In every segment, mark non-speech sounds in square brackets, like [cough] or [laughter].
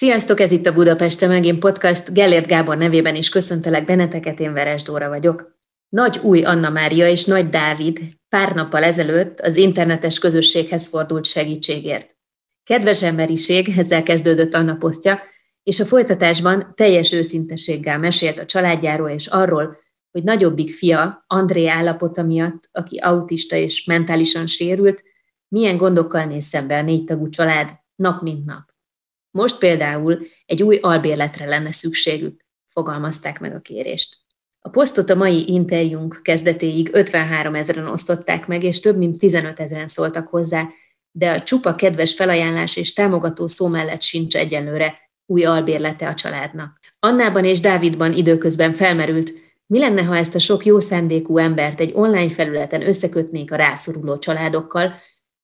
Sziasztok, ez itt a Budapeste megint podcast. Gellért Gábor nevében is köszöntelek benneteket, én Veres Dóra vagyok. Nagy új Anna Mária és Nagy Dávid pár nappal ezelőtt az internetes közösséghez fordult segítségért. Kedves emberiség, ezzel kezdődött Anna posztja, és a folytatásban teljes őszinteséggel mesélt a családjáról és arról, hogy nagyobbik fia, André állapota miatt, aki autista és mentálisan sérült, milyen gondokkal néz szembe a négytagú család nap mint nap. Most például egy új albérletre lenne szükségük, fogalmazták meg a kérést. A posztot a mai interjúnk kezdetéig 53 ezeren osztották meg, és több mint 15 ezeren szóltak hozzá, de a csupa kedves felajánlás és támogató szó mellett sincs egyenlőre új albérlete a családnak. Annában és Dávidban időközben felmerült, mi lenne, ha ezt a sok jó szándékú embert egy online felületen összekötnék a rászoruló családokkal,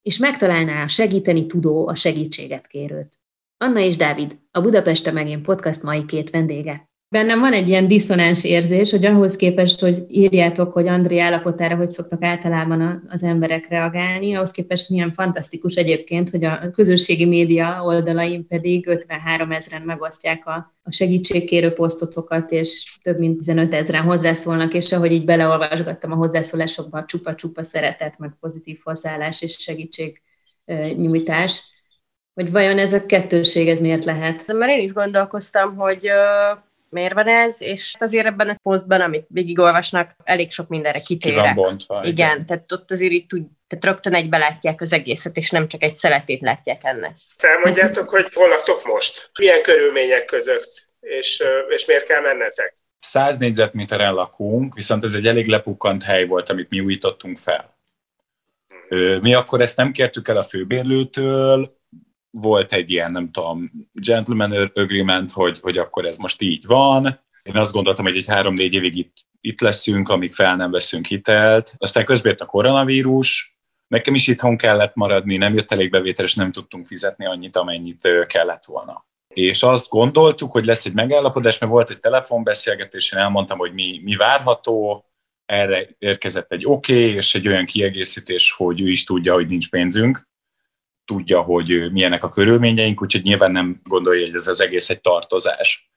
és megtalálná a segíteni tudó, a segítséget kérőt. Anna és Dávid, a Budapeste megint podcast mai két vendége. Bennem van egy ilyen diszonáns érzés, hogy ahhoz képest, hogy írjátok, hogy André állapotára hogy szoktak általában az emberek reagálni, ahhoz képest milyen fantasztikus egyébként, hogy a közösségi média oldalain pedig 53 ezeren megosztják a, a segítségkérő posztotokat, és több mint 15 ezeren hozzászólnak, és ahogy így beleolvasgattam a hozzászólásokba, csupa-csupa szeretet, meg pozitív hozzáállás és segítség nyújtás hogy vajon ez a kettőség, ez miért lehet? Mert én is gondolkoztam, hogy uh, miért van ez, és azért ebben a posztban, amit végigolvasnak, elég sok mindenre kitére. Ki van bontva. Igen, igen, tehát ott azért itt úgy, tehát rögtön egybe látják az egészet, és nem csak egy szeletét látják ennek. Felmondjátok, hogy hol laktok most? Milyen körülmények között, és, és miért kell mennetek? 100 négyzetméteren lakunk, viszont ez egy elég lepukkant hely volt, amit mi újítottunk fel. Mi akkor ezt nem kértük el a főbérlőtől, volt egy ilyen, nem tudom, gentleman agreement, hogy, hogy akkor ez most így van. Én azt gondoltam, hogy egy három-négy évig itt, itt leszünk, amíg fel nem veszünk hitelt. Aztán közben jött a koronavírus, nekem is itthon kellett maradni, nem jött elég bevétel, és nem tudtunk fizetni annyit, amennyit kellett volna. És azt gondoltuk, hogy lesz egy megállapodás, mert volt egy telefonbeszélgetés, én elmondtam, hogy mi, mi várható, erre érkezett egy oké, okay, és egy olyan kiegészítés, hogy ő is tudja, hogy nincs pénzünk, tudja, hogy milyenek a körülményeink, úgyhogy nyilván nem gondolja, hogy ez az egész egy tartozás.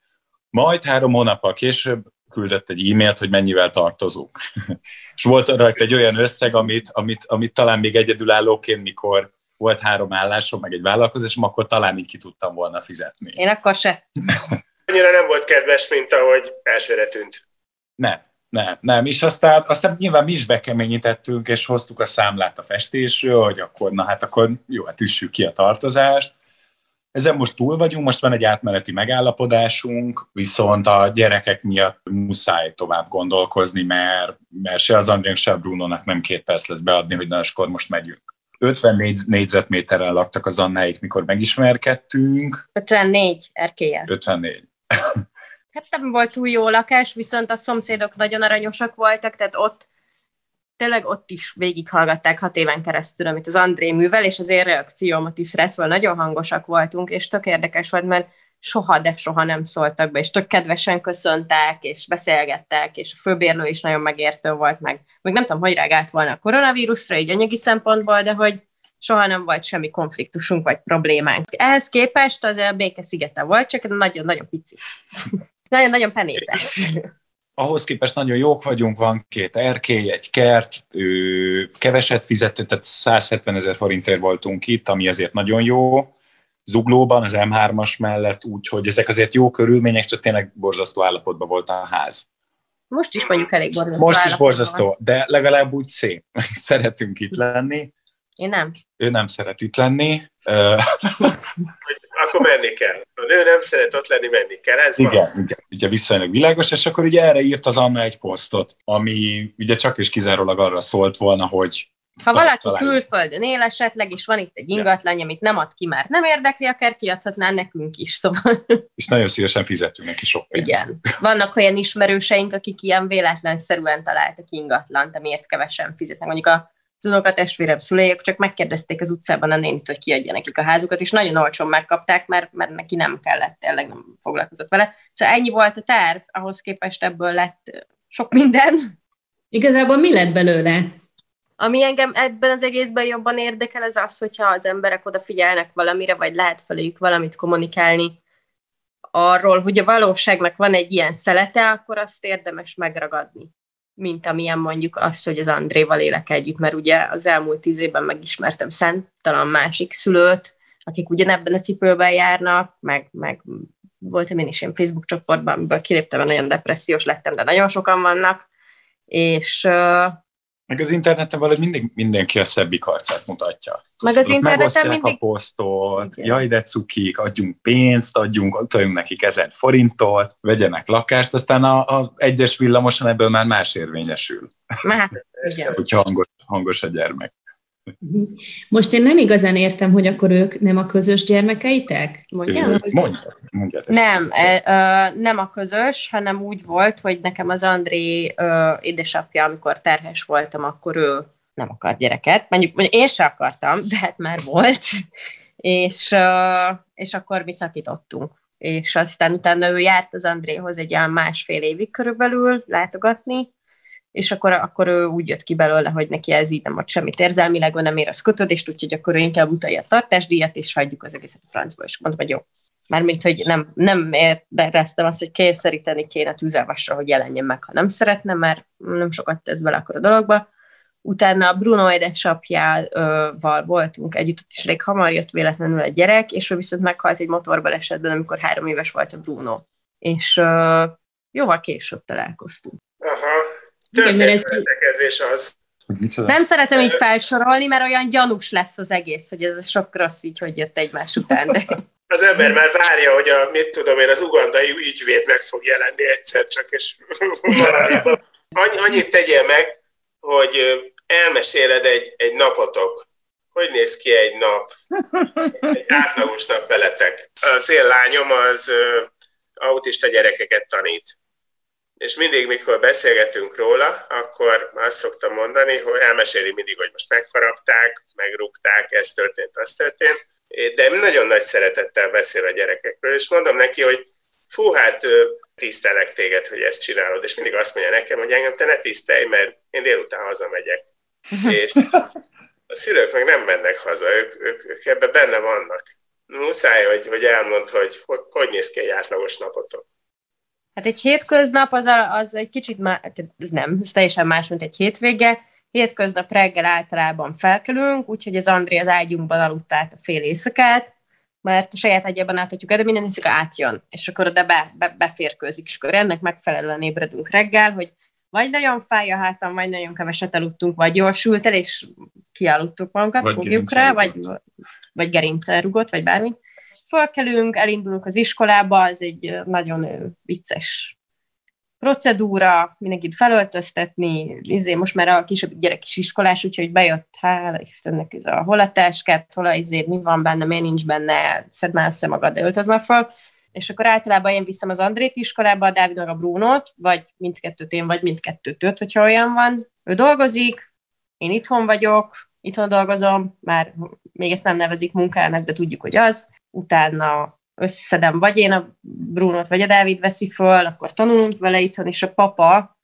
Majd három hónappal később küldött egy e-mailt, hogy mennyivel tartozunk. [laughs] és volt rajta egy olyan összeg, amit, amit, amit talán még egyedülállóként, mikor volt három állásom, meg egy vállalkozásom, akkor talán így ki tudtam volna fizetni. Én akkor se. Annyira nem volt kedves, mint ahogy elsőre tűnt. Nem. Nem, nem, és aztán, aztán nyilván mi is bekeményítettünk, és hoztuk a számlát a festésről, hogy akkor, na hát akkor jó, hát üssük ki a tartozást. Ezen most túl vagyunk, most van egy átmeneti megállapodásunk, viszont a gyerekek miatt muszáj tovább gondolkozni, mert, mert se az Andrénk, se a Brunónak nem két perc lesz beadni, hogy na, akkor most megyünk. 50 négyzetméterrel laktak az Annáik, mikor megismerkedtünk. 54 erkélyen. 54. Hát nem volt túl jó lakás, viszont a szomszédok nagyon aranyosak voltak, tehát ott tényleg ott is végighallgatták hat éven keresztül, amit az André művel, és az én reakciómat is reszvel nagyon hangosak voltunk, és tök érdekes volt, mert soha, de soha nem szóltak be, és tök kedvesen köszöntek, és beszélgettek, és a főbérlő is nagyon megértő volt, meg, meg nem tudom, hogy reagált volna a koronavírusra, így anyagi szempontból, de hogy soha nem volt semmi konfliktusunk vagy problémánk. Ehhez képest az a béke szigete volt, csak nagyon-nagyon pici. Nagyon-nagyon penészes. [laughs] Ahhoz képest nagyon jók vagyunk, van két erkély, egy kert, ő keveset fizetett, tehát 170 ezer forintért voltunk itt, ami azért nagyon jó. Zuglóban, az M3-as mellett, úgyhogy ezek azért jó körülmények, csak tényleg borzasztó állapotban volt a ház. Most is mondjuk elég borzasztó Most is borzasztó, de legalább úgy szép. [laughs] Szeretünk itt lenni. Én nem. Ő nem szeret itt lenni. Akkor menni kell. Ha nő nem szeret ott lenni, menni kell. Ez igen, van. igen, ugye viszonylag világos, és akkor ugye erre írt az Anna egy posztot, ami ugye csak és kizárólag arra szólt volna, hogy Ha valaki találjuk. külföldön él esetleg, és van itt egy ingatlan, amit nem ad ki, mert nem érdekli, akár kiadhatná nekünk is. Szóval... És nagyon szívesen fizetünk neki sok pénzt. Igen. Vannak olyan ismerőseink, akik ilyen véletlenszerűen találtak ingatlant, amiért kevesen fizetnek. Mondjuk a az unokatestvérem szüleiek csak megkérdezték az utcában a nénit, hogy kiadja nekik a házukat, és nagyon olcsón megkapták, mert, mert neki nem kellett, tényleg nem foglalkozott vele. Szóval ennyi volt a terv, ahhoz képest ebből lett sok minden. Igazából mi lett belőle? Ami engem ebben az egészben jobban érdekel, az az, hogyha az emberek odafigyelnek valamire, vagy lehet feléjük valamit kommunikálni arról, hogy a valóságnak van egy ilyen szelete, akkor azt érdemes megragadni mint amilyen mondjuk az, hogy az Andréval élek együtt, mert ugye az elmúlt tíz évben megismertem talán másik szülőt, akik ugyanebben a cipőben járnak, meg, meg voltam én is ilyen Facebook csoportban, amiből kiléptem, nagyon depressziós lettem, de nagyon sokan vannak, és meg az interneten valahogy mindig mindenki a szebbik arcát mutatja. Meg az interneten mindig... a posztot, Igen. jaj de cukik, adjunk pénzt, adjunk, adjunk nekik ezer forintot, vegyenek lakást, aztán a, a egyes villamoson ebből már más érvényesül. Már, [laughs] igen. Hogyha hangos, hangos a gyermek. Most én nem igazán értem, hogy akkor ők nem a közös gyermekeitek? Mondjam? Mondja, mondja nem, e, nem a közös, hanem úgy volt, hogy nekem az André ö, édesapja, amikor terhes voltam, akkor ő nem akar gyereket. Mondjuk, mondjuk én se akartam, de hát már volt. és, ö, és akkor mi szakítottunk. És aztán utána ő járt az Andréhoz egy olyan másfél évig körülbelül látogatni, és akkor, akkor ő úgy jött ki belőle, hogy neki ez így nem ad semmit érzelmileg, nem ér az és úgyhogy akkor ő inkább utalja a tartásdíjat, és hagyjuk az egészet a francba, és mondta, hogy jó. Mármint, hogy nem, nem éreztem azt, hogy kényszeríteni kéne tűzelvasra, hogy jelenjen meg, ha nem szeretne, mert nem sokat tesz bele akkor a dologba. Utána Bruno édesapjával voltunk együtt, ott is elég hamar jött véletlenül egy gyerek, és ő viszont meghalt egy motorbalesetben, amikor három éves volt a Bruno. És uh, jóval később találkoztunk. Történetrendelkezés az. Nem szeretem így felsorolni, mert olyan gyanús lesz az egész, hogy ez sok rossz így, hogy jött egymás után. De... [laughs] Az ember már várja, hogy a, mit tudom én, az ugandai ügyvéd meg fog jelenni egyszer csak, és [laughs] Annyi, annyit tegyél meg, hogy elmeséled egy, egy napotok. Hogy néz ki egy nap? Egy átlagos nap veletek. Az én lányom az autista gyerekeket tanít és mindig, mikor beszélgetünk róla, akkor azt szoktam mondani, hogy elmeséli mindig, hogy most megharapták, megrúgták, ez történt, az történt, de nagyon nagy szeretettel beszél a gyerekekről, és mondom neki, hogy fú, hát tisztelek téged, hogy ezt csinálod, és mindig azt mondja nekem, hogy engem te ne tisztelj, mert én délután hazamegyek. [laughs] és a szülők meg nem mennek haza, ők, ők, ők ebben benne vannak. Muszáj, hogy, hogy elmond, hogy, hogy hogy néz ki egy átlagos napotok. Hát egy hétköznap az, a, az egy kicsit más, ez nem, ez teljesen más, mint egy hétvége. Hétköznap reggel általában felkelünk, úgyhogy az André az ágyunkban aludt át a fél éjszakát, mert a saját ágyában átadjuk el, de minden éjszaka átjön, és akkor oda be, be, beférkőzik, és akkor ennek megfelelően ébredünk reggel, hogy vagy nagyon fáj a hátam, vagy nagyon keveset aludtunk, vagy gyorsult el, és kialudtuk magunkat, vagy fogjuk rá, vagy, vagy gerincel rugott, vagy bármi fölkelünk, elindulunk az iskolába, ez egy nagyon vicces procedúra, mindenkit felöltöztetni, izé, most már a kisebb gyerek is iskolás, úgyhogy bejött, hát Istennek ez a hol a táskát, hol a izé, mi van benne, miért nincs benne, szedd már össze magad, de öltöz már fel. És akkor általában én viszem az Andrét iskolába, a Dávid meg a Brunót, vagy mindkettőt én, vagy mindkettőt őt, hogyha olyan van. Ő dolgozik, én itthon vagyok, itthon dolgozom, már még ezt nem nevezik munkának, de tudjuk, hogy az utána összeszedem, vagy én a Brunot, vagy a Dávid veszi föl, akkor tanulunk vele itthon, és a papa,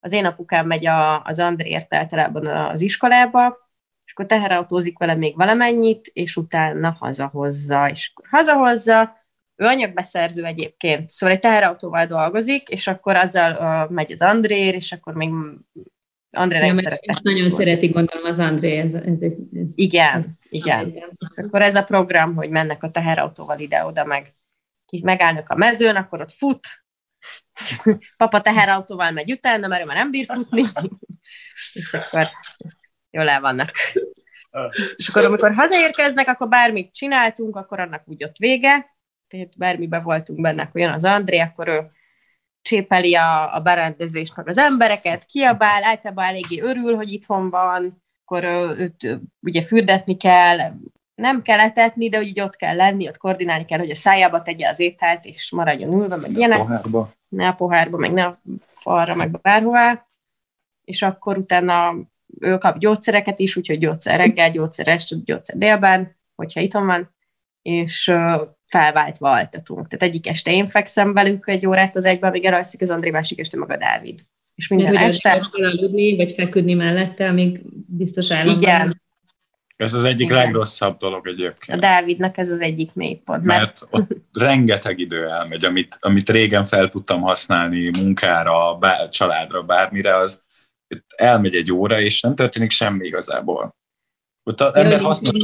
az én apukám megy a, az Andrért általában az iskolába, és akkor teherautózik vele még valamennyit, és utána hazahozza, és akkor hazahozza, ő anyagbeszerző egyébként, szóval egy teherautóval dolgozik, és akkor azzal uh, megy az Andrér, és akkor még André ja, Ezt nagyon szeretik, gondolom, az André. Ez, ez, ez, ez, igen, ez, igen. Ez, akkor ez a program, hogy mennek a teherautóval ide-oda, meg kis megállnak a mezőn, akkor ott fut, [laughs] papa teherautóval megy utána, mert ő már nem bír futni, [laughs] és akkor jól el vannak. És akkor amikor hazaérkeznek, akkor bármit csináltunk, akkor annak úgy ott vége, tehát bármiben voltunk benne, akkor jön az André, akkor ő csépeli a, a berendezést, meg az embereket, kiabál, általában eléggé örül, hogy itthon van, akkor őt ugye fürdetni kell, nem kell etetni, de úgy ott kell lenni, ott koordinálni kell, hogy a szájába tegye az ételt, és maradjon ülve, meg ilyenek. A pohárba. Ne a pohárba, meg ne a falra, meg bárhová. És akkor utána ő kap gyógyszereket is, úgyhogy gyógyszer reggel, gyógyszer este, gyógyszer délben, hogyha itthon van, és felváltva altatunk. Tehát egyik este én fekszem velük egy órát az egyben, amíg elalszik az André, másik este maga Dávid. És minden Mert este... aludni, vagy feküdni mellette, amíg biztos államban. Igen. Ez az egyik Igen. legrosszabb dolog A egyébként. Dávidnak ez az egyik mélypont. Mert, Mert ott rengeteg idő elmegy, amit, amit régen fel tudtam használni munkára, bár, családra, bármire, az elmegy egy óra, és nem történik semmi igazából. Ott az ember hogy hasznos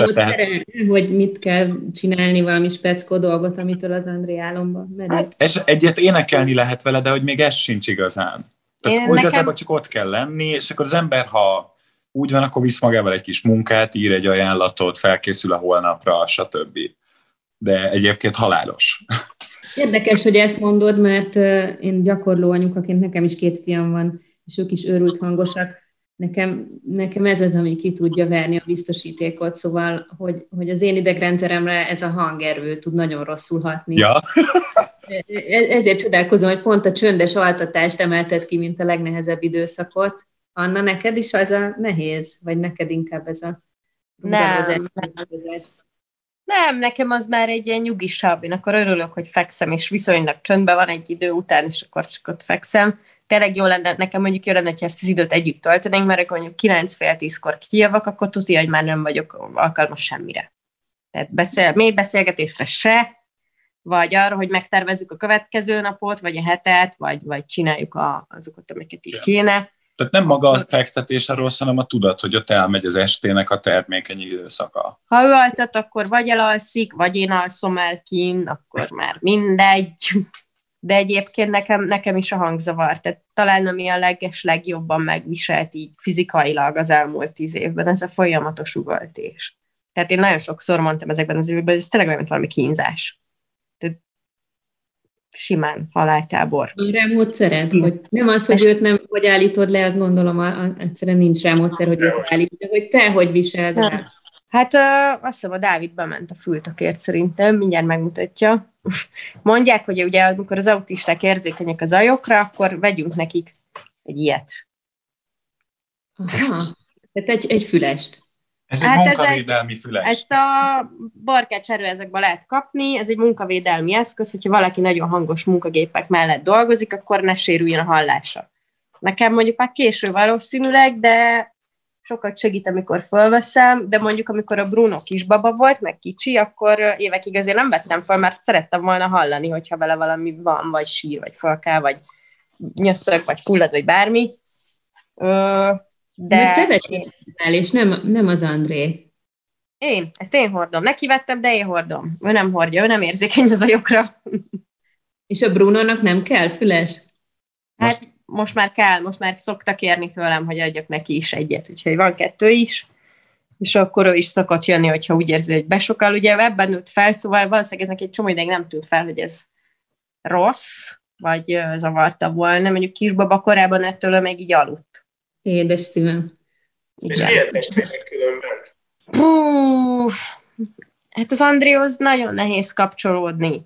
hogy mit kell csinálni, valami speckó dolgot, amitől az André álomba megy. Hát, és egyet énekelni lehet vele, de hogy még ez sincs igazán. Tehát Én Én nekem- igazából csak ott kell lenni, és akkor az ember, ha úgy van, akkor visz magával egy kis munkát, ír egy ajánlatot, felkészül a holnapra, stb. De egyébként halálos. [laughs] Érdekes, hogy ezt mondod, mert én gyakorló anyukaként nekem is két fiam van, és ők is őrült hangosak. Nekem, nekem ez az, ami ki tudja verni a biztosítékot, szóval, hogy, hogy az én idegrendszeremre ez a hangerő tud nagyon rosszul hatni. Ja, [laughs] E- Ezért csodálkozom, hogy pont a csöndes altatást emelted ki, mint a legnehezebb időszakot. Anna, neked is az a nehéz? Vagy neked inkább ez a Nem, rugározás? Nem, nekem az már egy ilyen nyugisabb. Én akkor örülök, hogy fekszem, és viszonylag csöndben van egy idő után, és akkor csak ott fekszem. Tényleg jó lenne, nekem mondjuk jó lenne, ha ezt az időt együtt töltenénk, mert akkor mondjuk 9 fél 10-kor kijövök, akkor tudja, hogy már nem vagyok alkalmas semmire. Tehát beszél, mély beszélgetésre se, vagy arra, hogy megtervezzük a következő napot, vagy a hetet, vagy, vagy csináljuk a, azokat, amiket így kéne. tehát nem maga a fektetés a rossz, hanem a tudat, hogy ott elmegy az estének a termékeny időszaka. Ha ő altat, akkor vagy elalszik, vagy én alszom el kín, akkor már mindegy. De egyébként nekem, nekem is a hangzavar. Tehát talán ami a leges, legjobban megviselt így fizikailag az elmúlt tíz évben, ez a folyamatos ugaltés. Tehát én nagyon sokszor mondtam ezekben az években, hogy ez tényleg olyan, mint valami kínzás. Tehát simán haláltábor. Van rá módszered? Hogy nem az, hogy őt nem, hogy állítod le, azt gondolom, a, a, egyszerűen nincs rá módszer, hogy őt állítod, de hogy te hogy viseld Nem. Hát ö, azt hiszem a Dávid bement a fültakért szerintem, mindjárt megmutatja. Mondják, hogy ugye amikor az autisták érzékenyek az ajokra, akkor vegyünk nekik egy ilyet. Aha. Tehát egy, egy fülest. Ez egy Hát ez munkavédelmi füles. Ezt a barkács erőezekbe lehet kapni, ez egy munkavédelmi eszköz, hogyha valaki nagyon hangos munkagépek mellett dolgozik, akkor ne sérüljön a hallása. Nekem mondjuk már késő valószínűleg, de sokat segít, amikor fölveszem, de mondjuk amikor a Bruno kisbaba volt, meg kicsi, akkor évekig azért nem vettem föl, mert szerettem volna hallani, hogyha vele valami van, vagy sír, vagy föl kell, vagy nyöszög, vagy fullad, vagy bármi. Ö, De de te vettél, és nem, nem az André. én, ezt én hordom. Neki vettem, de én hordom. Ő nem hordja, ő nem érzékeny az ajokra. És a Brunónak nem kell füles? Hát most már kell, most már szoktak kérni tőlem, hogy adjak neki is egyet, úgyhogy van kettő is, és akkor ő is szokott jönni, hogyha úgy érzi, hogy besokal. Ugye ebben nőtt fel, szóval valószínűleg ez neki egy csomó ideig nem tűnt fel, hogy ez rossz, vagy zavarta volna. Mondjuk kisbaba korában ettől ő még így aludt. Édes szívem. És Igen. milyen testvérek különben? Hú, hát az Andréhoz nagyon nehéz kapcsolódni.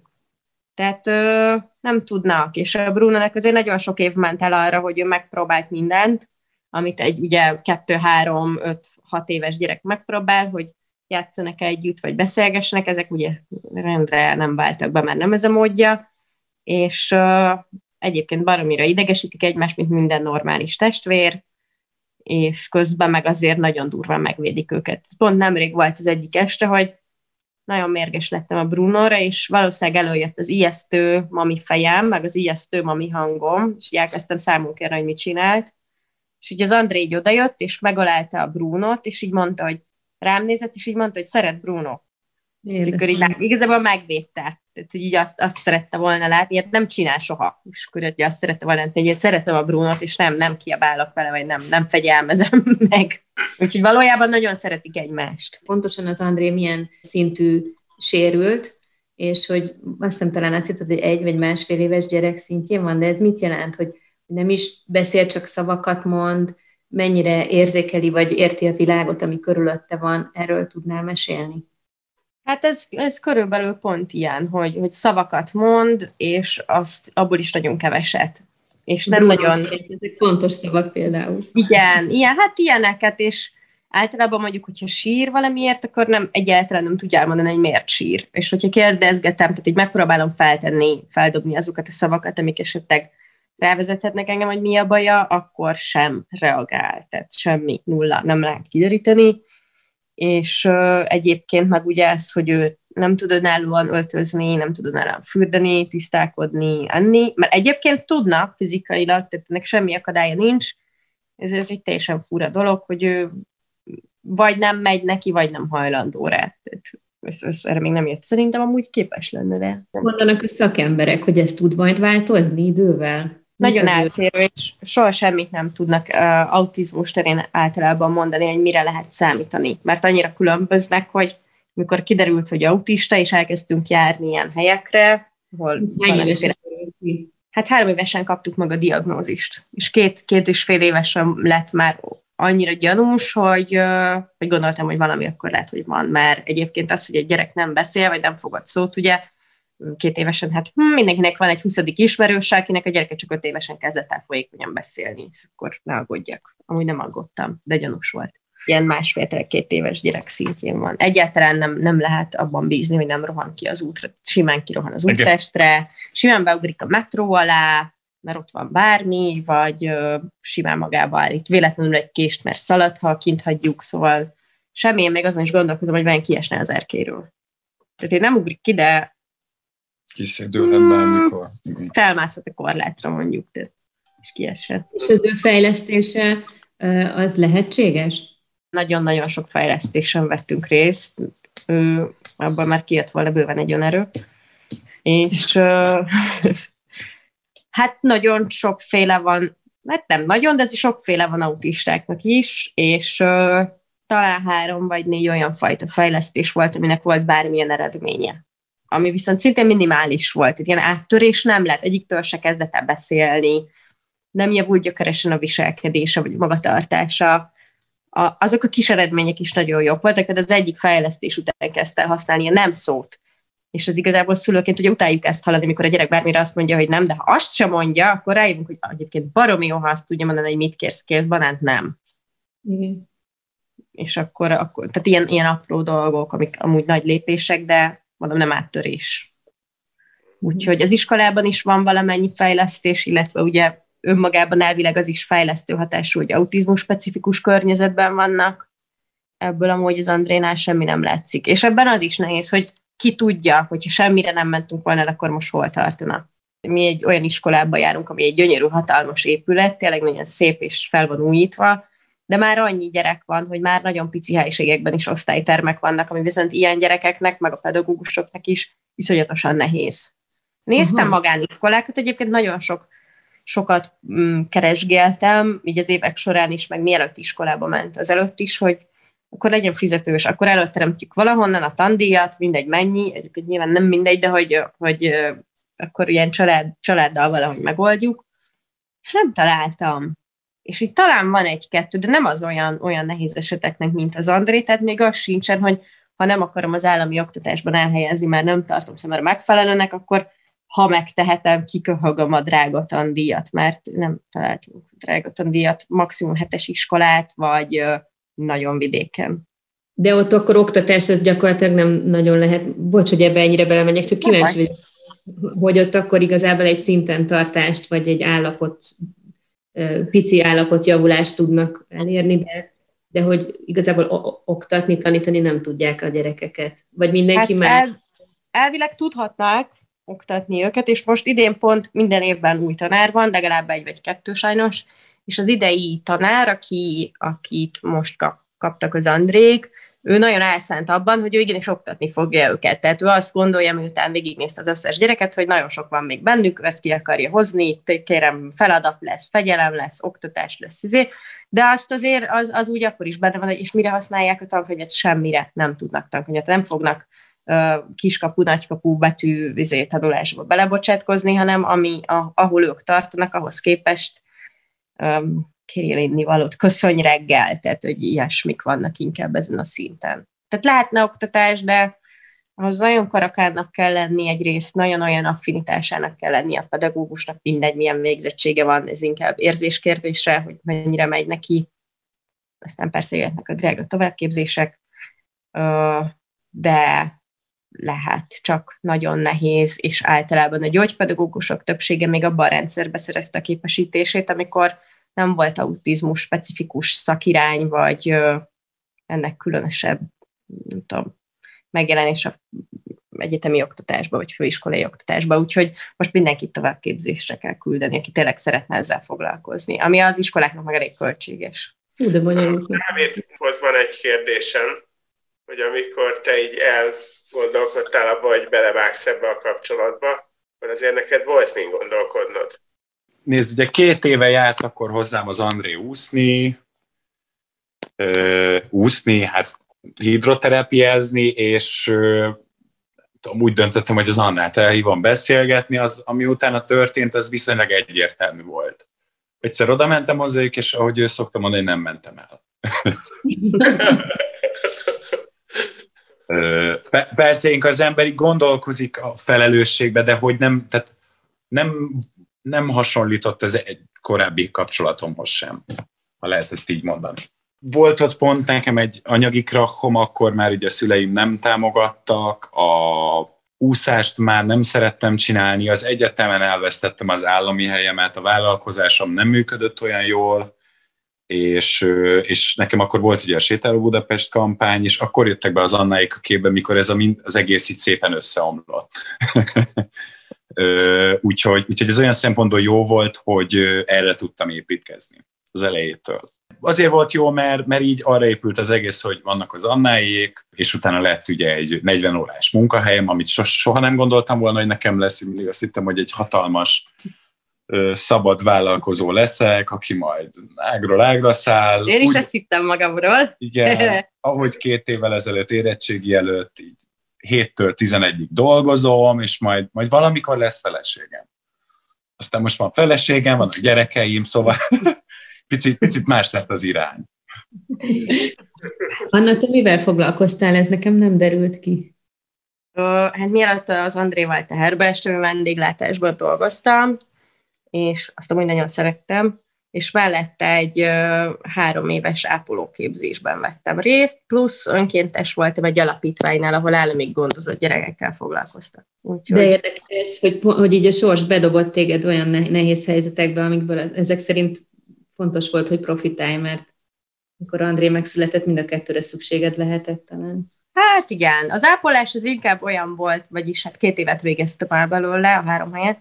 Tehát ö, nem tudnak, és a Brunonek azért nagyon sok év ment el arra, hogy ő megpróbált mindent, amit egy ugye 2, 3, 5, 6 éves gyerek megpróbál, hogy játszanak együtt, vagy beszélgessenek, ezek ugye rendre nem váltak be, mert nem ez a módja, és ö, egyébként baromira idegesítik egymást, mint minden normális testvér, és közben meg azért nagyon durván megvédik őket. Pont nemrég volt az egyik este, hogy nagyon mérges lettem a Brunóra, és valószínűleg előjött az ijesztő mami fejem, meg az ijesztő mami hangom, és így elkezdtem számon kérni, hogy mit csinált. És így az André így odajött, és megalálta a Brunót, és így mondta, hogy rám nézett, és így mondta, hogy szeret Bruno. Akkor meg, igazából megvédte. Tehát, hogy így azt, azt szerette volna látni, ilyet nem csinál soha. És akkor hogy azt szerette volna látni, hogy én szeretem a Brunot, és nem, nem kiabálok vele, vagy nem, nem fegyelmezem [laughs] meg. Úgyhogy valójában nagyon szeretik egymást. Pontosan az André milyen szintű sérült, és hogy azt hiszem talán azt hittad, hogy egy vagy másfél éves gyerek szintjén van, de ez mit jelent, hogy nem is beszél, csak szavakat mond, mennyire érzékeli vagy érti a világot, ami körülötte van, erről tudnál mesélni? Hát ez, ez körülbelül pont ilyen, hogy, hogy szavakat mond, és azt abból is nagyon keveset. És nem Bruno nagyon... Ezek fontos szavak például. Igen, ilyen, hát ilyeneket, és általában mondjuk, hogyha sír valamiért, akkor nem egyáltalán nem tudja elmondani, hogy miért sír. És hogyha kérdezgetem, tehát így megpróbálom feltenni, feldobni azokat a szavakat, amik esetleg rávezethetnek engem, hogy mi a baja, akkor sem reagál, tehát semmi, nulla, nem lehet kideríteni. És uh, egyébként meg ugye ez, hogy ő nem tud önállóan öltözni, nem tud önállóan fürdeni, tisztálkodni, enni, mert egyébként tudna fizikailag, tehát ennek semmi akadálya nincs, ez, ez egy teljesen fura dolog, hogy ő vagy nem megy neki, vagy nem hajlandó rá. Tehát ez, ez, erre még nem jött. Szerintem amúgy képes lenne rá. Mondanak a szakemberek, hogy ez tud majd változni idővel? Nagyon eltérő, és soha semmit nem tudnak uh, autizmus terén általában mondani, hogy mire lehet számítani. Mert annyira különböznek, hogy mikor kiderült, hogy autista, és elkezdtünk járni ilyen helyekre, ahol évesen? Hát három évesen kaptuk meg a diagnózist, és két, két és fél évesen lett már annyira gyanús, hogy, hogy gondoltam, hogy valami akkor lehet, hogy van, mert egyébként az, hogy egy gyerek nem beszél, vagy nem fogad szót, ugye, két évesen, hát hm, mindenkinek van egy 20. ismerős, akinek a gyereke csak öt évesen kezdett el folyékonyan beszélni, és akkor ne aggódjak. Amúgy nem aggódtam, de gyanús volt. Ilyen másfél-két éves gyerek szintjén van. Egyáltalán nem, nem lehet abban bízni, hogy nem rohan ki az útra. Simán kirohan az úttestre, simán beugrik a metró alá, mert ott van bármi, vagy ö, simán magába állít véletlenül egy kést, mert szalad, ha kint hagyjuk, szóval semmi, én még azon is gondolkozom, hogy vajon kiesne az erkéről. Tehát én nem ugrik ki, de Kiszedőlhet bármikor. felmászhat a korlátra mondjuk, de és kieshet. És az ő fejlesztése az lehetséges? Nagyon-nagyon sok fejlesztésen vettünk részt, ö, abban már kijött volna bőven egy önerő. És [laughs] hát nagyon sokféle van, hát nem nagyon, de ez sokféle van autistáknak is, és talán három vagy négy olyan fajta fejlesztés volt, aminek volt bármilyen eredménye. Ami viszont szintén minimális volt. Egy ilyen áttörés nem lett, egyiktől se kezdett el beszélni, nem javult gyökeresen a viselkedése, vagy magatartása. A, azok a kis eredmények is nagyon jók voltak, de az egyik fejlesztés után kezdte el használni a nem szót. És az igazából szülőként ugye utáljuk ezt hallani, amikor a gyerek bármire azt mondja, hogy nem, de ha azt sem mondja, akkor rájövünk, hogy egyébként baromi jó, ha azt tudja mondani, hogy mit kérsz, kérsz banánt, nem. Igen. És akkor, akkor tehát ilyen, ilyen apró dolgok, amik amúgy nagy lépések, de mondom, nem áttörés. Úgyhogy az iskolában is van valamennyi fejlesztés, illetve ugye önmagában elvileg az is fejlesztő hatású, hogy autizmus specifikus környezetben vannak. Ebből amúgy az Andrénál semmi nem látszik. És ebben az is nehéz, hogy ki tudja, hogyha semmire nem mentünk volna, akkor most hol tartana. Mi egy olyan iskolába járunk, ami egy gyönyörű, hatalmas épület, tényleg nagyon szép és fel van újítva, de már annyi gyerek van, hogy már nagyon pici helyiségekben is osztálytermek vannak, ami viszont ilyen gyerekeknek, meg a pedagógusoknak is iszonyatosan nehéz. Néztem uh-huh. magániskolákat, egyébként nagyon sok, sokat mm, keresgéltem, így az évek során is, meg mielőtt iskolába ment az előtt is, hogy akkor legyen fizetős, akkor előteremtjük valahonnan a tandíjat, mindegy mennyi, egyébként nyilván nem mindegy, de hogy, hogy akkor ilyen család, családdal valahogy megoldjuk, és nem találtam. És itt talán van egy-kettő, de nem az olyan, olyan nehéz eseteknek, mint az André, tehát még az sincsen, hogy ha nem akarom az állami oktatásban elhelyezni, mert nem tartom szemre megfelelőnek, akkor ha megtehetem, kiköhögöm a drága tandíjat, mert nem találtunk drága tandíjat, maximum hetes iskolát, vagy nagyon vidéken. De ott akkor oktatás, ez gyakorlatilag nem nagyon lehet. Bocs, hogy ebbe ennyire belemegyek, csak kíváncsi vagyok, hogy ott akkor igazából egy szinten tartást, vagy egy állapot, pici állapot javulást tudnak elérni, de, de hogy igazából oktatni, tanítani nem tudják a gyerekeket. Vagy mindenki hát már... El, elvileg tudhatnák oktatni őket, és most idén pont minden évben új tanár van, legalább egy vagy kettő sajnos, és az idei tanár, aki, akit most kap, kaptak az Andrék, ő nagyon elszánt abban, hogy ő igenis oktatni fogja őket. Tehát ő azt gondolja, miután végignézte az összes gyereket, hogy nagyon sok van még bennük, ezt ki akarja hozni, kérem, feladat lesz, fegyelem lesz, oktatás lesz, üzé. de azt azért az, az úgy akkor is benne van, hogy és mire használják a tankönyvet, semmire nem tudnak tankönyvet, nem fognak kiskapu, nagykapu betű üzé, tanulásba belebocsátkozni, hanem ami, a, ahol ők tartanak, ahhoz képest kérjél inni valót, köszönj reggel, tehát hogy ilyesmik vannak inkább ezen a szinten. Tehát lehetne oktatás, de ahhoz nagyon karakádnak kell lenni egyrészt, nagyon olyan affinitásának kell lenni a pedagógusnak, mindegy, milyen végzettsége van, ez inkább érzéskérdése, hogy mennyire megy neki. Aztán persze jöhetnek a drága továbbképzések, de lehet, csak nagyon nehéz, és általában a gyógypedagógusok többsége még abban a rendszerbe szerezte a képesítését, amikor nem volt autizmus specifikus szakirány, vagy ennek különösebb, nem tudom, megjelenés a egyetemi oktatásba, vagy főiskolai oktatásba, úgyhogy most mindenkit továbbképzésre kell küldeni, aki tényleg szeretne ezzel foglalkozni, ami az iskoláknak meg elég költséges. Ú, de bonyolult. Van egy kérdésem, hogy amikor te így elgondolkodtál abba, hogy belevágsz ebbe a kapcsolatba, akkor azért neked volt mind gondolkodnod. Nézd, ugye két éve járt akkor hozzám az André úszni, ö, úszni, hát hidroterapiázni, és ö, úgy döntöttem, hogy az Annát elhívom beszélgetni, az, ami utána történt, az viszonylag egyértelmű volt. Egyszer oda mentem hozzájuk, és ahogy ő szokta mondani, nem mentem el. [laughs] Persze, az ember gondolkozik a felelősségbe, de hogy nem, tehát nem, nem hasonlított ez egy korábbi kapcsolatomhoz sem, ha lehet ezt így mondani. Volt ott pont nekem egy anyagi krachom, akkor már ugye a szüleim nem támogattak, a úszást már nem szerettem csinálni, az egyetemen elvesztettem az állami helyemet, a vállalkozásom nem működött olyan jól, és, és nekem akkor volt ugye a Sétáló Budapest kampány, és akkor jöttek be az Annáik a képbe, mikor ez a, az egész itt szépen összeomlott. [laughs] úgyhogy, úgyhogy ez olyan szempontból jó volt, hogy erre tudtam építkezni az elejétől. Azért volt jó, mert, mert így arra épült az egész, hogy vannak az Annáiék, és utána lett ugye egy 40 órás munkahelyem, amit soha nem gondoltam volna, hogy nekem lesz, mindig azt hittem, hogy egy hatalmas szabad vállalkozó leszek, aki majd ágról ágra száll. Én is Úgy, ezt hittem magamról. Igen, [laughs] ahogy két évvel ezelőtt érettségi előtt, így 7-től 11-ig dolgozom, és majd, majd valamikor lesz feleségem. Aztán most van feleségem, van a gyerekeim, szóval [laughs] picit, picit más lett az irány. Anna, te mivel foglalkoztál? Ez nekem nem derült ki. Hát mielőtt az Andréval teherbeestő vendéglátásban dolgoztam, és azt amúgy nagyon szerettem, és mellette egy ö, három éves ápolóképzésben vettem részt, plusz önkéntes voltam egy alapítványnál, ahol állami gondozott gyerekekkel foglalkoztak. Úgyhogy... De érdekes, hogy, hogy így a sors bedobott téged olyan nehéz helyzetekbe, amikből ezek szerint fontos volt, hogy profitálj, mert amikor André megszületett, mind a kettőre szükséged lehetett talán. Hát igen, az ápolás az inkább olyan volt, vagyis hát két évet végeztem már belőle a három helyet,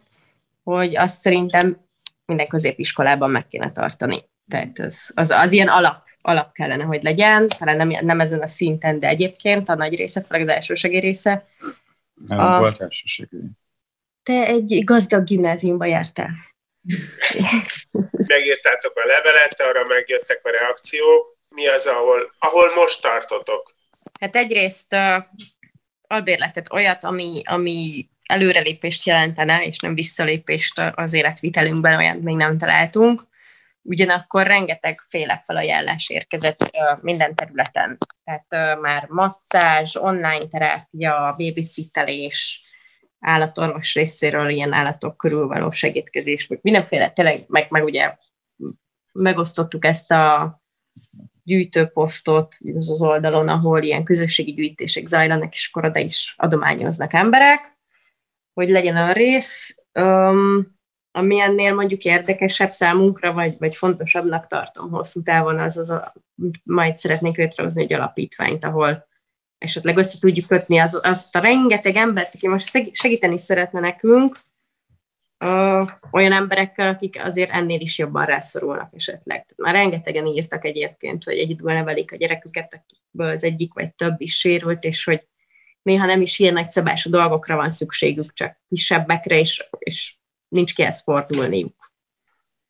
hogy azt szerintem minden középiskolában meg kéne tartani. Tehát az, az, az ilyen alap, alap kellene, hogy legyen, talán nem, nem ezen a szinten, de egyébként a nagy része, főleg az elsősegé része. Nem a, volt elsősegé. Te egy gazdag gimnáziumba jártál. Megírtátok a levelet, arra megjöttek a reakciók. Mi az, ahol, ahol most tartotok? Hát egyrészt uh, albérletet olyat, ami, ami előrelépést jelentene, és nem visszalépést az életvitelünkben, olyan még nem találtunk. Ugyanakkor rengeteg féle felajánlás érkezett minden területen. Tehát már masszázs, online terápia, babysittelés, állatorvos részéről ilyen állatok körül való segítkezés, mindenféle, tényleg, meg, meg ugye megosztottuk ezt a gyűjtőposztot az, az oldalon, ahol ilyen közösségi gyűjtések zajlanak, és akkor oda is adományoznak emberek hogy legyen a rész, um, ami ennél mondjuk érdekesebb számunkra, vagy, vagy fontosabbnak tartom hosszú távon, az az a, majd szeretnénk létrehozni egy alapítványt, ahol esetleg össze tudjuk kötni az, azt a rengeteg embert, aki most segíteni szeretne nekünk, ö, olyan emberekkel, akik azért ennél is jobban rászorulnak esetleg. Már rengetegen írtak egyébként, hogy egyedül nevelik a gyereküket, akikből az egyik vagy több is sérült, és hogy néha nem is ilyen nagy szabású dolgokra van szükségük, csak kisebbekre, és, és nincs kihez fordulniuk.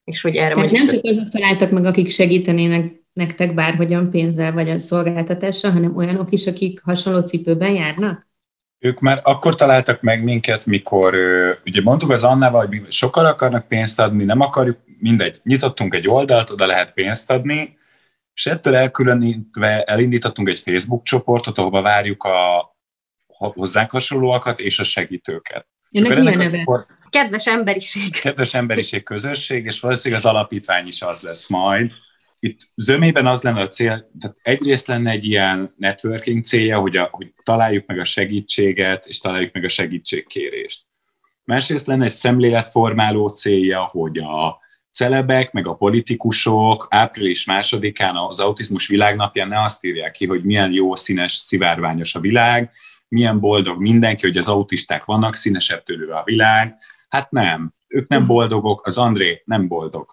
És hogy erre Tehát nem csak azok találtak meg, akik segítenének nektek bárhogyan pénzzel vagy a szolgáltatással, hanem olyanok is, akik hasonló cipőben járnak? Ők már akkor találtak meg minket, mikor ugye mondtuk az Annával, hogy sokkal akarnak pénzt adni, nem akarjuk mindegy, nyitottunk egy oldalt, oda lehet pénzt adni, és ettől elkülönítve elindítottunk egy Facebook csoportot, ahova várjuk a hozzánk hasonlóakat és a segítőket. Ennek milyen neve? Akkor, kedves emberiség. Kedves emberiség közösség, és valószínűleg az alapítvány is az lesz majd. Itt zömében az lenne a cél, tehát egyrészt lenne egy ilyen networking célja, hogy, a, hogy találjuk meg a segítséget, és találjuk meg a segítségkérést. Másrészt lenne egy szemléletformáló célja, hogy a celebek, meg a politikusok április másodikán az autizmus világnapján ne azt írják ki, hogy milyen jó, színes, szivárványos a világ, milyen boldog mindenki, hogy az autisták vannak, színesebb tőlő a világ. Hát nem, ők nem boldogok, az André nem boldog.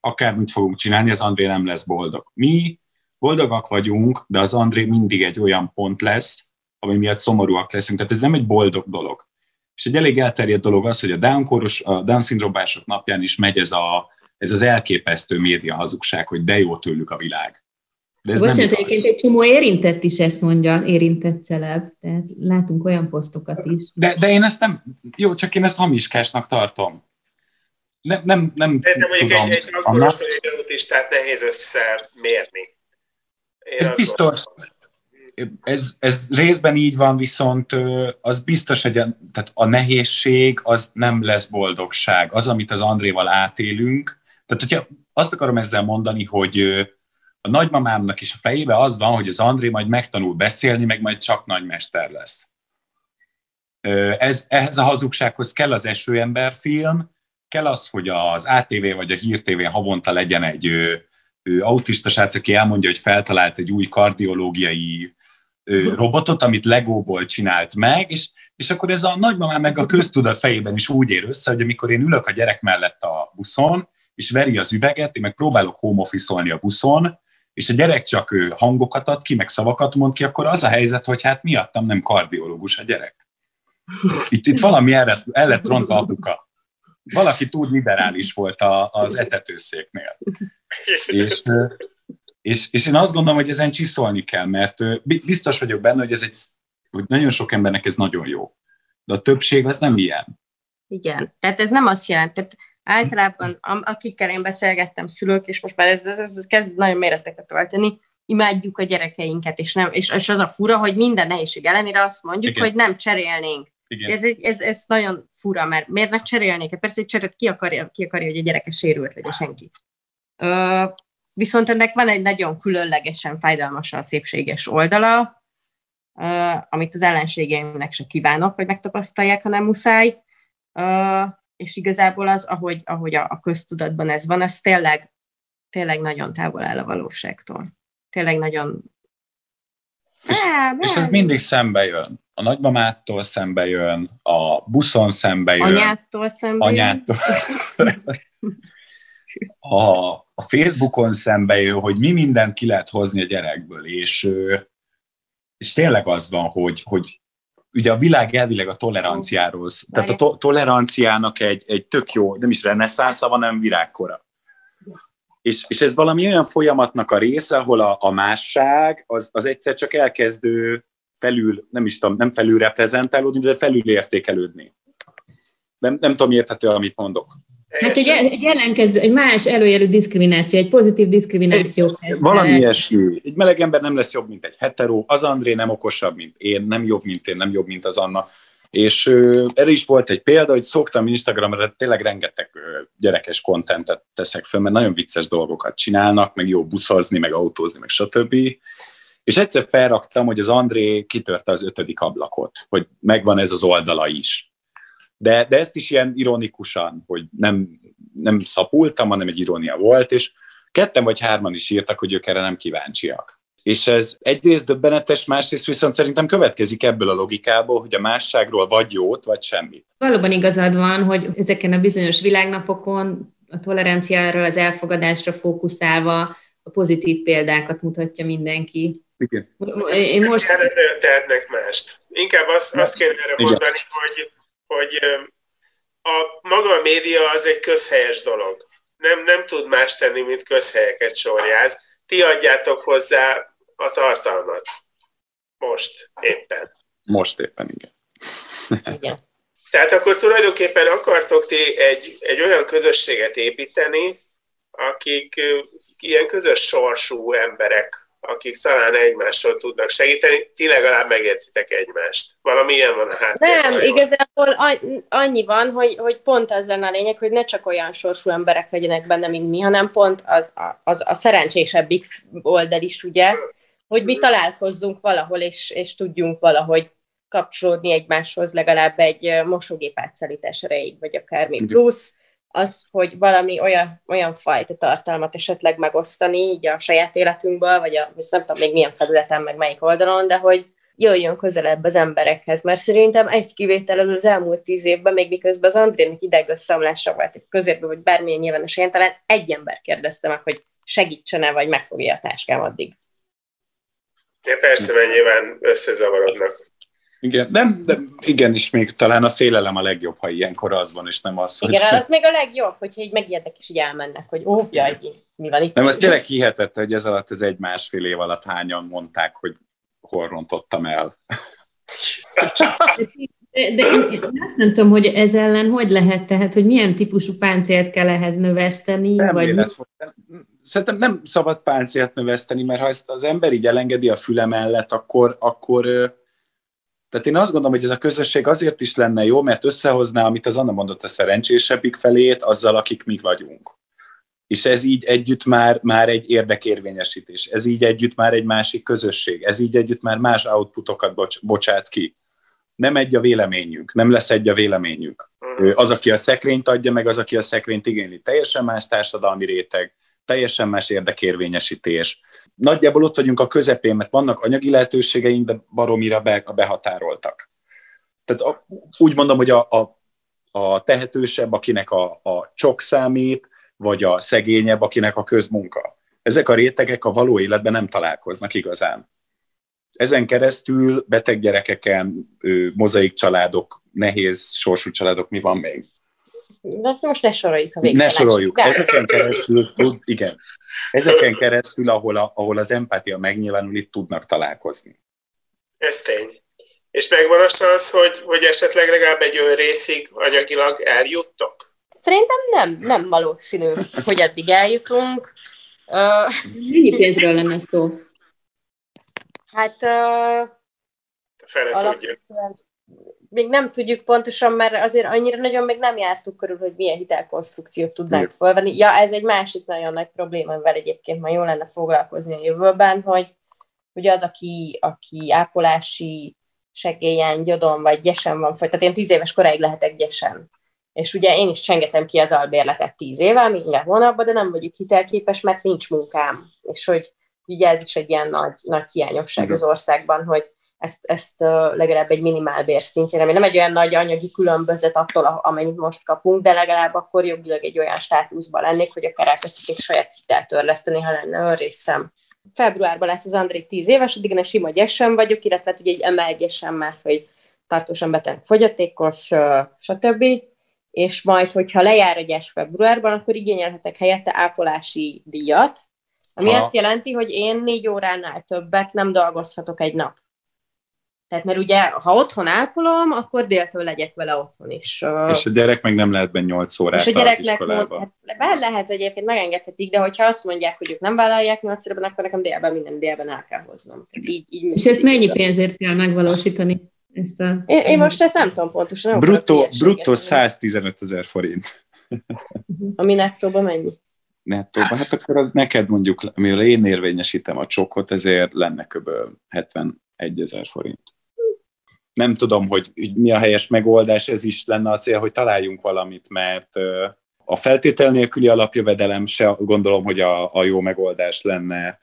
Akármit fogunk csinálni, az André nem lesz boldog. Mi boldogak vagyunk, de az André mindig egy olyan pont lesz, ami miatt szomorúak leszünk. Tehát ez nem egy boldog dolog. És egy elég elterjedt dolog az, hogy a Down-koros, a Down-szindrómások napján is megy ez, a, ez az elképesztő média hazugság, hogy de jó tőlük a világ. De ez Bocsánat, egyébként egy csomó érintett is ezt mondja, érintett celeb, tehát látunk olyan posztokat is. De, de én ezt nem, jó, csak én ezt hamiskásnak tartom. Nem, nem, nem de tudom. Egy, egy alkoholos autistát nehéz összemérni. Én ez biztos. Ez, ez részben így van, viszont az biztos, hogy a, tehát a nehézség az nem lesz boldogság. Az, amit az Andréval átélünk, tehát hogyha azt akarom ezzel mondani, hogy a nagymamámnak is a fejébe az van, hogy az André majd megtanul beszélni, meg majd csak nagymester lesz. Ez, ehhez a hazugsághoz kell az Esőember film, kell az, hogy az ATV vagy a Hír TV havonta legyen egy ő, ő, autista srác, aki elmondja, hogy feltalált egy új kardiológiai ő, robotot, amit Legóból csinált meg, és, és akkor ez a nagymamám meg a köztudat fejében is úgy ér össze, hogy amikor én ülök a gyerek mellett a buszon, és veri az üveget, én meg próbálok home a buszon, és a gyerek csak hangokat ad ki, meg szavakat mond ki, akkor az a helyzet, hogy hát miattam nem kardiológus a gyerek. Itt, itt valami el, el lett rontva apuka. Valaki túl liberális volt a, az etetőszéknél. És, és, és én azt gondolom, hogy ezen csiszolni kell, mert biztos vagyok benne, hogy ez egy, hogy nagyon sok embernek ez nagyon jó. De a többség az nem ilyen. Igen, tehát ez nem azt jelenti, tehát általában akikkel én beszélgettem, szülők, és most már ez, ez, ez kezd nagyon méreteket tölteni, imádjuk a gyerekeinket, és, nem, és, és az a fura, hogy minden nehézség ellenére azt mondjuk, Igen. hogy nem cserélnénk. Igen. Ez, ez, ez nagyon fura, mert miért ne cserélnék? Persze egy cseret ki akarja, ki akarja, hogy a gyereke sérült legyen senki. Ö, viszont ennek van egy nagyon különlegesen fájdalmasan szépséges oldala, ö, amit az ellenségeimnek se kívánok, hogy megtapasztalják, ha nem muszáj. Ö, és igazából az, ahogy, ahogy a, a köztudatban ez van, ez tényleg, tényleg nagyon távol áll a valóságtól. Tényleg nagyon... És, Á, és ez mindig szembe jön. A nagymamától szembe jön, a buszon szembe jön. Anyától szembe anyától. jön. a, a Facebookon szembe jön, hogy mi mindent ki lehet hozni a gyerekből, és, és tényleg az van, hogy, hogy ugye a világ elvileg a toleranciáról. Tehát a to- toleranciának egy, egy tök jó, nem is reneszánsza van, hanem virágkora. És, és ez valami olyan folyamatnak a része, ahol a, a másság az, az egyszer csak elkezdő felül, nem is tudom, nem felül reprezentálódni, de felül értékelődni. Nem, nem tudom, érthető, amit mondok. Hát egy, egy ellenkező, egy más előjelű diszkrimináció, egy pozitív diszkrimináció. Egy, valami ilyesmi. Egy meleg ember nem lesz jobb, mint egy hetero, az André nem okosabb, mint én, nem jobb, mint én, nem jobb, mint az Anna. És uh, erre is volt egy példa, hogy szoktam Instagramra, tényleg rengeteg uh, gyerekes kontentet teszek fel, mert nagyon vicces dolgokat csinálnak, meg jó buszozni, meg autózni, meg stb. És egyszer felraktam, hogy az André kitörte az ötödik ablakot, hogy megvan ez az oldala is de, de ezt is ilyen ironikusan, hogy nem, nem szapultam, hanem egy irónia volt, és ketten vagy hárman is írtak, hogy ők erre nem kíváncsiak. És ez egyrészt döbbenetes, másrészt viszont szerintem következik ebből a logikából, hogy a másságról vagy jót, vagy semmit. Valóban igazad van, hogy ezeken a bizonyos világnapokon a toleranciára, az elfogadásra fókuszálva a pozitív példákat mutatja mindenki. Igen. Én most... Erre tehetnek mást. Inkább azt, azt kéne erre mondani, hogy hogy a maga a média az egy közhelyes dolog. Nem, nem tud más tenni, mint közhelyeket sorjáz. Ti adjátok hozzá a tartalmat. Most éppen. Most éppen, igen. igen. Tehát akkor tulajdonképpen akartok ti egy, egy olyan közösséget építeni, akik ilyen közös sorsú emberek, akik talán egymással tudnak segíteni, ti legalább megértitek egymást. Valami ilyen van a háttérben. Nem, igazából annyi van, hogy, hogy pont az lenne a lényeg, hogy ne csak olyan sorsú emberek legyenek benne, mint mi, hanem pont az, az a szerencsésebbik oldal is, ugye, hogy mi találkozzunk valahol, és, és tudjunk valahogy kapcsolódni egymáshoz legalább egy mosógép átszelítés erejéig, vagy akármi. Plusz az, hogy valami olyan, olyan fajta tartalmat esetleg megosztani így a saját életünkből, vagy a, nem tudom még milyen felületen, meg melyik oldalon, de hogy jöjjön közelebb az emberekhez, mert szerintem egy kivételről az elmúlt tíz évben, még miközben az Andrének idegösszeomlása volt egy közérbe, vagy bármilyen nyilvános helyen, talán egy ember kérdezte meg, hogy segítsene, vagy megfogja a táskám addig. Ja, persze, mert nyilván összezavarodnak. Igen, nem, de igenis még talán a félelem a legjobb, ha ilyenkor az van, és nem az, hogy... Igen, az még a legjobb, hogyha így megijednek, és így elmennek, hogy ó, jaj, mi van itt. Nem, az tényleg hihetett, hogy ez alatt, ez egy-másfél év alatt hányan mondták, hogy hol rontottam el. [laughs] De, de én azt nem tudom, hogy ez ellen hogy lehet, tehát, hogy milyen típusú páncélt kell ehhez növeszteni? Nem vagy élet, Szerintem nem szabad páncélt növeszteni, mert ha ezt az ember így elengedi a füle mellett, akkor, akkor tehát én azt gondolom, hogy ez a közösség azért is lenne jó, mert összehozná, amit az Anna mondott, a szerencsésebbik felét azzal, akik mi vagyunk. És ez így együtt már, már egy érdekérvényesítés, ez így együtt már egy másik közösség, ez így együtt már más outputokat bocs, bocsát ki. Nem egy a véleményünk, nem lesz egy a véleményünk. Az, aki a szekrényt adja, meg az, aki a szekrényt igényli. Teljesen más társadalmi réteg, teljesen más érdekérvényesítés nagyjából ott vagyunk a közepén, mert vannak anyagi lehetőségeink, de baromira be, behatároltak. Tehát a, úgy mondom, hogy a, a, a tehetősebb, akinek a, a csok számít, vagy a szegényebb, akinek a közmunka. Ezek a rétegek a való életben nem találkoznak igazán. Ezen keresztül beteg gyerekeken, mozaik családok, nehéz sorsú családok, mi van még? Na, most ne soroljuk a végtelen. Ne soroljuk. De. Ezeken keresztül, tud, igen, ezeken keresztül, ahol, a, ahol az empátia megnyilvánul, itt tudnak találkozni. Ez tény. És megvan az, hogy, hogy esetleg legalább egy olyan részig anyagilag eljuttok? Szerintem nem, nem valószínű, hogy eddig eljutunk. Uh, Mennyi pénzről lenne szó? Hát... Uh, Fele tudja még nem tudjuk pontosan, mert azért annyira nagyon még nem jártuk körül, hogy milyen hitelkonstrukciót tudnánk fölvenni. Ja, ez egy másik nagyon nagy probléma, amivel egyébként ma jó lenne foglalkozni a jövőben, hogy ugye az, aki, aki ápolási segélyen, gyodon vagy gyesen van folyt, tehát én tíz éves koráig lehetek gyesen. És ugye én is csengetem ki az albérletet tíz éve, minden hónapban, de nem vagyok hitelképes, mert nincs munkám. És hogy ugye ez is egy ilyen nagy, nagy hiányosság az országban, hogy ezt, ezt legalább egy minimálbér szintjén, ami nem egy olyan nagy anyagi különbözet attól, amennyit most kapunk, de legalább akkor jogilag egy olyan státuszban lennék, hogy akár elkezdték saját hitelt törleszteni, ha lenne ön részem. Februárban lesz az André 10 éves, addig én sima gyesen vagyok, illetve hát ugye egy emelgyesen már, hogy tartósan beteg fogyatékos, stb. És majd, hogyha lejár a gyes februárban, akkor igényelhetek helyette ápolási díjat, ami ha. azt jelenti, hogy én négy óránál többet nem dolgozhatok egy nap. Tehát mert ugye, ha otthon ápolom, akkor déltől legyek vele otthon is. És a gyerek meg nem lehet benne 8 órát és a gyereknek az iskolába. Hát, lehet egyébként megengedhetik, de hogyha azt mondják, hogy ők nem vállalják 8 órában, akkor nekem délben minden délben el kell hoznom. Tehát így, így és ezt mennyi pénzért kell megvalósítani? Ezt a... én, én, most ezt nem tudom pontosan. Bruttó, bruttó 115 ezer forint. Ami nettóban mennyi? Nettóban, hát akkor az neked mondjuk, mivel én érvényesítem a csokot, ezért lenne kb. 71 ezer forint nem tudom, hogy mi a helyes megoldás, ez is lenne a cél, hogy találjunk valamit, mert a feltétel nélküli alapjövedelem se gondolom, hogy a, a jó megoldás lenne,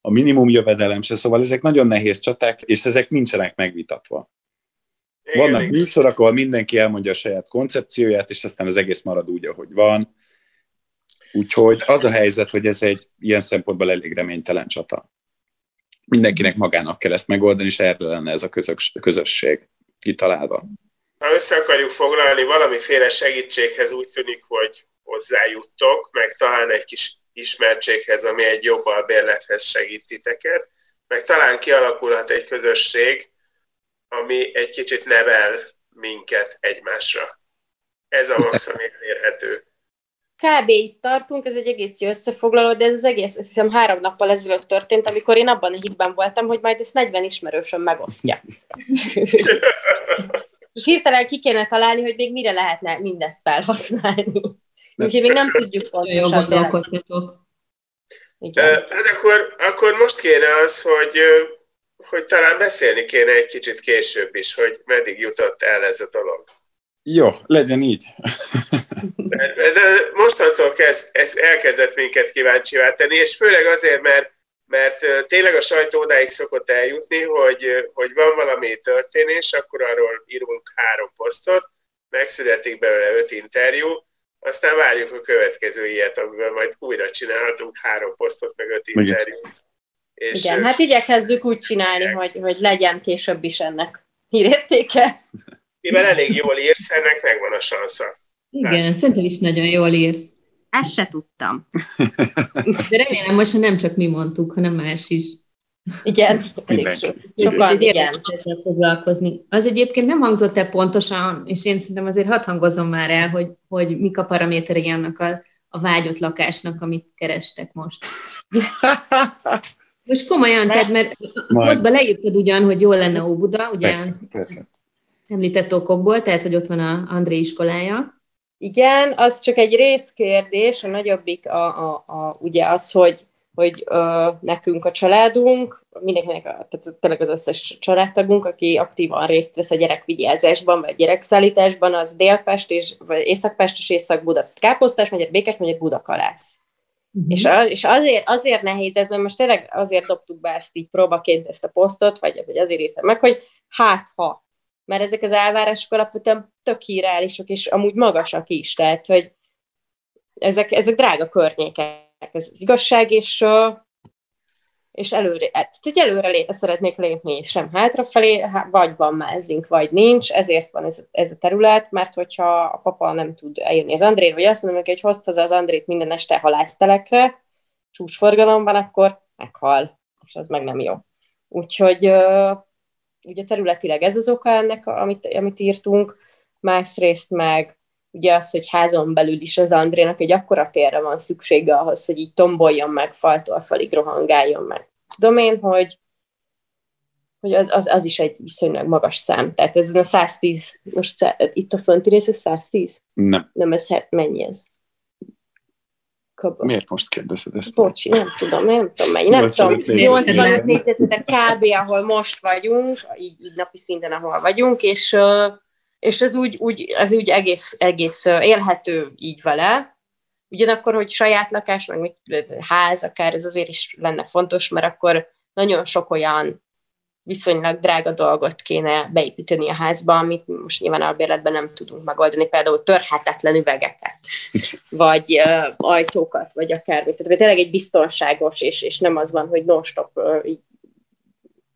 a minimum jövedelem se, szóval ezek nagyon nehéz csaták, és ezek nincsenek megvitatva. Igen, Vannak műsorok, ahol mindenki elmondja a saját koncepcióját, és aztán az egész marad úgy, ahogy van. Úgyhogy az a helyzet, hogy ez egy ilyen szempontból elég reménytelen csata mindenkinek magának kell ezt megoldani, és erre lenne ez a közös, közösség kitalálva. Ha össze akarjuk foglalni, valamiféle segítséghez úgy tűnik, hogy hozzájuttok, meg talán egy kis ismertséghez, ami egy jobb albérlethez segít titeket, meg talán kialakulhat egy közösség, ami egy kicsit nevel minket egymásra. Ez a max, ami elérhető. Kb. itt tartunk, ez egy egész jó összefoglaló, de ez az egész, azt hiszem három nappal ezelőtt történt, amikor én abban a hitben voltam, hogy majd ezt 40 ismerősöm megosztja. [laughs] És hirtelen ki kéne találni, hogy még mire lehetne mindezt felhasználni. Úgyhogy még nem tudjuk pontosan. Hát akkor, akkor most kéne az, hogy, hogy talán beszélni kéne egy kicsit később is, hogy meddig jutott el ez a dolog. Jó, legyen így. De, mostantól kezd, ez elkezdett minket kíváncsivá tenni, és főleg azért, mert, mert tényleg a sajtó odáig szokott eljutni, hogy, hogy van valami történés, akkor arról írunk három posztot, megszületik belőle öt interjú, aztán várjuk a következő ilyet, amivel majd újra csinálhatunk három posztot, meg öt interjút. És Igen, hát igyekezzük úgy csinálni, hogy, hogy legyen később is ennek hírértéke. Mivel elég jól írsz, ennek megvan a sansza. Igen, Lász. szerintem is nagyon jól írsz. Ezt se tudtam. [laughs] De remélem most, hogy nem csak mi mondtuk, hanem más is. Igen, sokan igen. ezzel foglalkozni. Az egyébként nem hangzott el pontosan, és én szerintem azért hadd hangozom már el, hogy, hogy mik a paraméterei annak a, a vágyott lakásnak, amit kerestek most. Most komolyan, tehát mert hozba leírtad ugyan, hogy jól lenne Óbuda, ugye persze, persze. említett okokból, tehát hogy ott van a André iskolája. Igen, az csak egy részkérdés, a nagyobbik a, a, a, ugye az, hogy hogy ö, nekünk a családunk, mindenkinek, a, tehát tényleg az összes családtagunk, aki aktívan részt vesz a gyerekvigyázásban, vagy gyerekszállításban, az Délpest, és, vagy Északpest és Észak-Buda, Káposztás megyet, Békes megyet, Budakalász. Uh-huh. És, a, és azért, azért nehéz ez, mert most tényleg azért dobtuk be ezt így próbaként ezt a posztot, vagy, vagy azért írtam meg, hogy hát ha, mert ezek az elvárások alapvetően tök hírálisok, és amúgy magasak is, tehát, hogy ezek, ezek drága környékek ez az igazság, és, és előre, tehát előre lépve szeretnék lépni, és sem hátrafelé, vagy van mázink, vagy nincs, ezért van ez, ez a terület, mert hogyha a papa nem tud eljönni az Andrét, vagy azt mondom hogy hozta az Andrét minden este halásztelekre, csúcsforgalomban, akkor meghal, és az meg nem jó. Úgyhogy ugye területileg ez az oka ennek, amit, amit írtunk, másrészt meg ugye az, hogy házon belül is az Andrénak egy akkora térre van szüksége ahhoz, hogy így tomboljon meg, faltól falig rohangáljon meg. Tudom én, hogy, hogy az, az, az is egy viszonylag magas szám. Tehát ez a 110, most itt a fönti rész, ez 110? Nem. Nem, ez mennyi ez? Kaba. Miért most kérdezed ezt? Bocsi, nem tudom, nem tudom mennyi, nem tudom, 85 négyzetméter kb. ahol most vagyunk, így, így napi szinten, ahol vagyunk, és és ez úgy, úgy, ez úgy egész, egész élhető így vele. Ugyanakkor, hogy saját lakás, meg mit, ház, akár ez azért is lenne fontos, mert akkor nagyon sok olyan viszonylag drága dolgot kéne beépíteni a házba, amit most nyilván a bérletben nem tudunk megoldani, például törhetetlen üvegeket, vagy uh, ajtókat, vagy akármit. Tehát tényleg egy biztonságos, és, és nem az van, hogy non-stop uh, így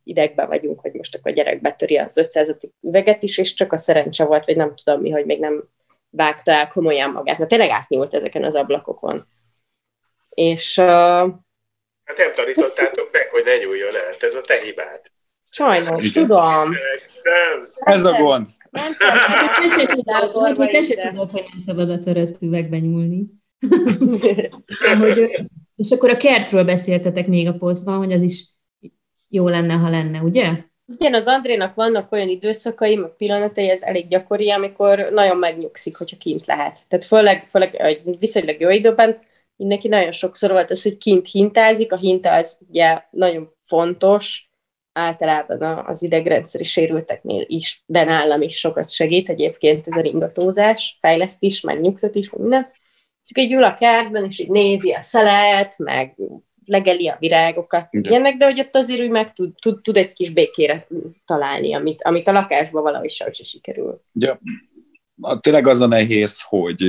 idegbe vagyunk, hogy most akkor a gyerek betöri az 500 üveget is, és csak a szerencse volt, vagy nem tudom mi, hogy még nem vágta el komolyan magát. Na tényleg átnyúlt ezeken az ablakokon. És... Uh, hát nem tanítottátok meg, hogy ne nyúljon el, ez a te hibád. Sajnos, Igen. tudom. Ez a gond. Hát, hogy te se tudod, hogy nem szabad a törött üvegbe nyúlni. [laughs] hogy, és akkor a kertről beszéltetek még a posztban, hogy az is jó lenne, ha lenne, ugye? Igen, az Andrénak vannak olyan időszakai, meg pillanatai, ez elég gyakori, amikor nagyon megnyugszik, hogyha kint lehet. Tehát főleg, főleg egy viszonylag jó időben mindenki nagyon sokszor volt az, hogy kint hintázik, a hinta az ugye nagyon fontos, általában az idegrendszeri sérülteknél is, de nálam is sokat segít egyébként ez a ringatózás, fejleszt is, meg nyugtat is, minden. És egy ül a kertben, és így nézi a szelet, meg legeli a virágokat, Igen. ilyenek, de hogy ott azért úgy meg tud, tud, tud egy kis békére találni, amit, amit a lakásban valahogy sem se sikerül. Ja, tényleg az a nehéz, hogy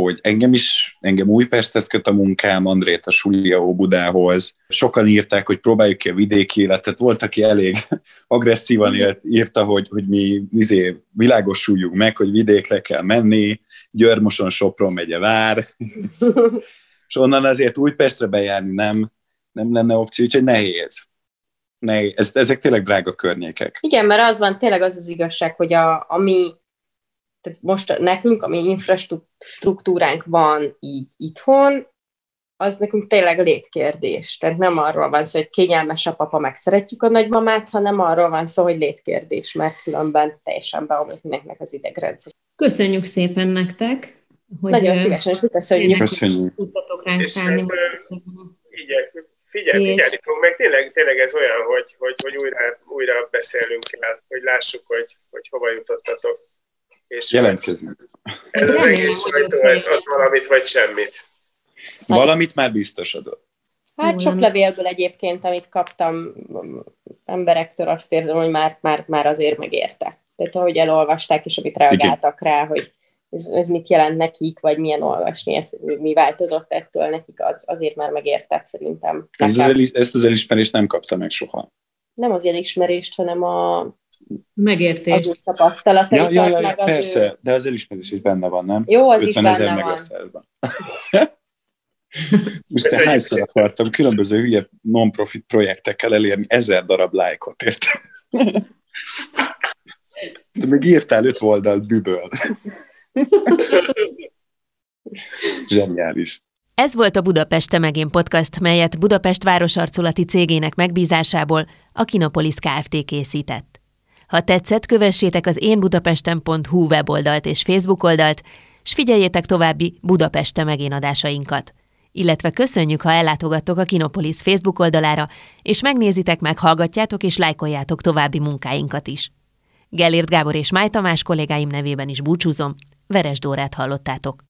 hogy engem is, engem Újpesthez köt a munkám, Andrét a Sulia Óbudához. Sokan írták, hogy próbáljuk ki a vidéki életet. Volt, aki elég [laughs] agresszívan élt, írta, hogy, hogy mi izé, világosuljunk meg, hogy vidékre kell menni, Györmoson, Sopron megye vár. [laughs] és onnan azért Újpestre bejárni nem, nem lenne opció, úgyhogy nehéz. ne, ez, ezek tényleg drága környékek. Igen, mert az van, tényleg az az igazság, hogy a, ami tehát most nekünk, ami infrastruktúránk van így itthon, az nekünk tényleg létkérdés. Tehát nem arról van szó, hogy kényelmes a papa, meg szeretjük a nagymamát, hanem arról van szó, hogy létkérdés, mert különben teljesen beomlik mindenkinek az idegrendszer. Köszönjük szépen nektek! Hogy Nagyon szívesen, és köszönjük. Köszönjük. Tudtatok ránk szállni. Figyelj, figyelni fog, meg tényleg, tényleg ez olyan, hogy, hogy, hogy újra, újra beszélünk el, hogy lássuk, hogy, hogy hova jutottatok. És Jelentkezünk. Ez az egész sajtó, ez ad valamit, vagy semmit. Valamit már biztos adott. Hát sok levélből egyébként, amit kaptam emberektől, azt érzem, hogy már, már, már azért megérte. Tehát ahogy elolvasták, és amit reagáltak Igen. rá, hogy ez, ez mit jelent nekik, vagy milyen olvasni, ez, mi változott ettől nekik, az, azért már megértek szerintem. Ez az elis, ezt az elismerést nem kapta meg soha. Nem az elismerést, hanem a megértést. Az tapasztalataikat, ja, ja, ja, meg az persze, ő... de az elismerés is benne van, nem? Jó, az 50 is benne van. [laughs] Most te hányszor akartam különböző hülye non-profit projektekkel elérni ezer darab lájkot, értem? De [laughs] még írtál öt oldalt bűből. [laughs] Zseniális. Ez volt a Budapest Megén podcast, melyet Budapest városarculati cégének megbízásából a Kinopolis Kft. készített. Ha tetszett, kövessétek az énbudapesten.hu weboldalt és Facebook oldalt, s figyeljétek további Budapest Megén adásainkat. Illetve köszönjük, ha ellátogattok a Kinopolis Facebook oldalára, és megnézitek, meghallgatjátok és lájkoljátok további munkáinkat is. Gellért Gábor és Máj Tamás kollégáim nevében is búcsúzom, Veres Dórát hallottátok.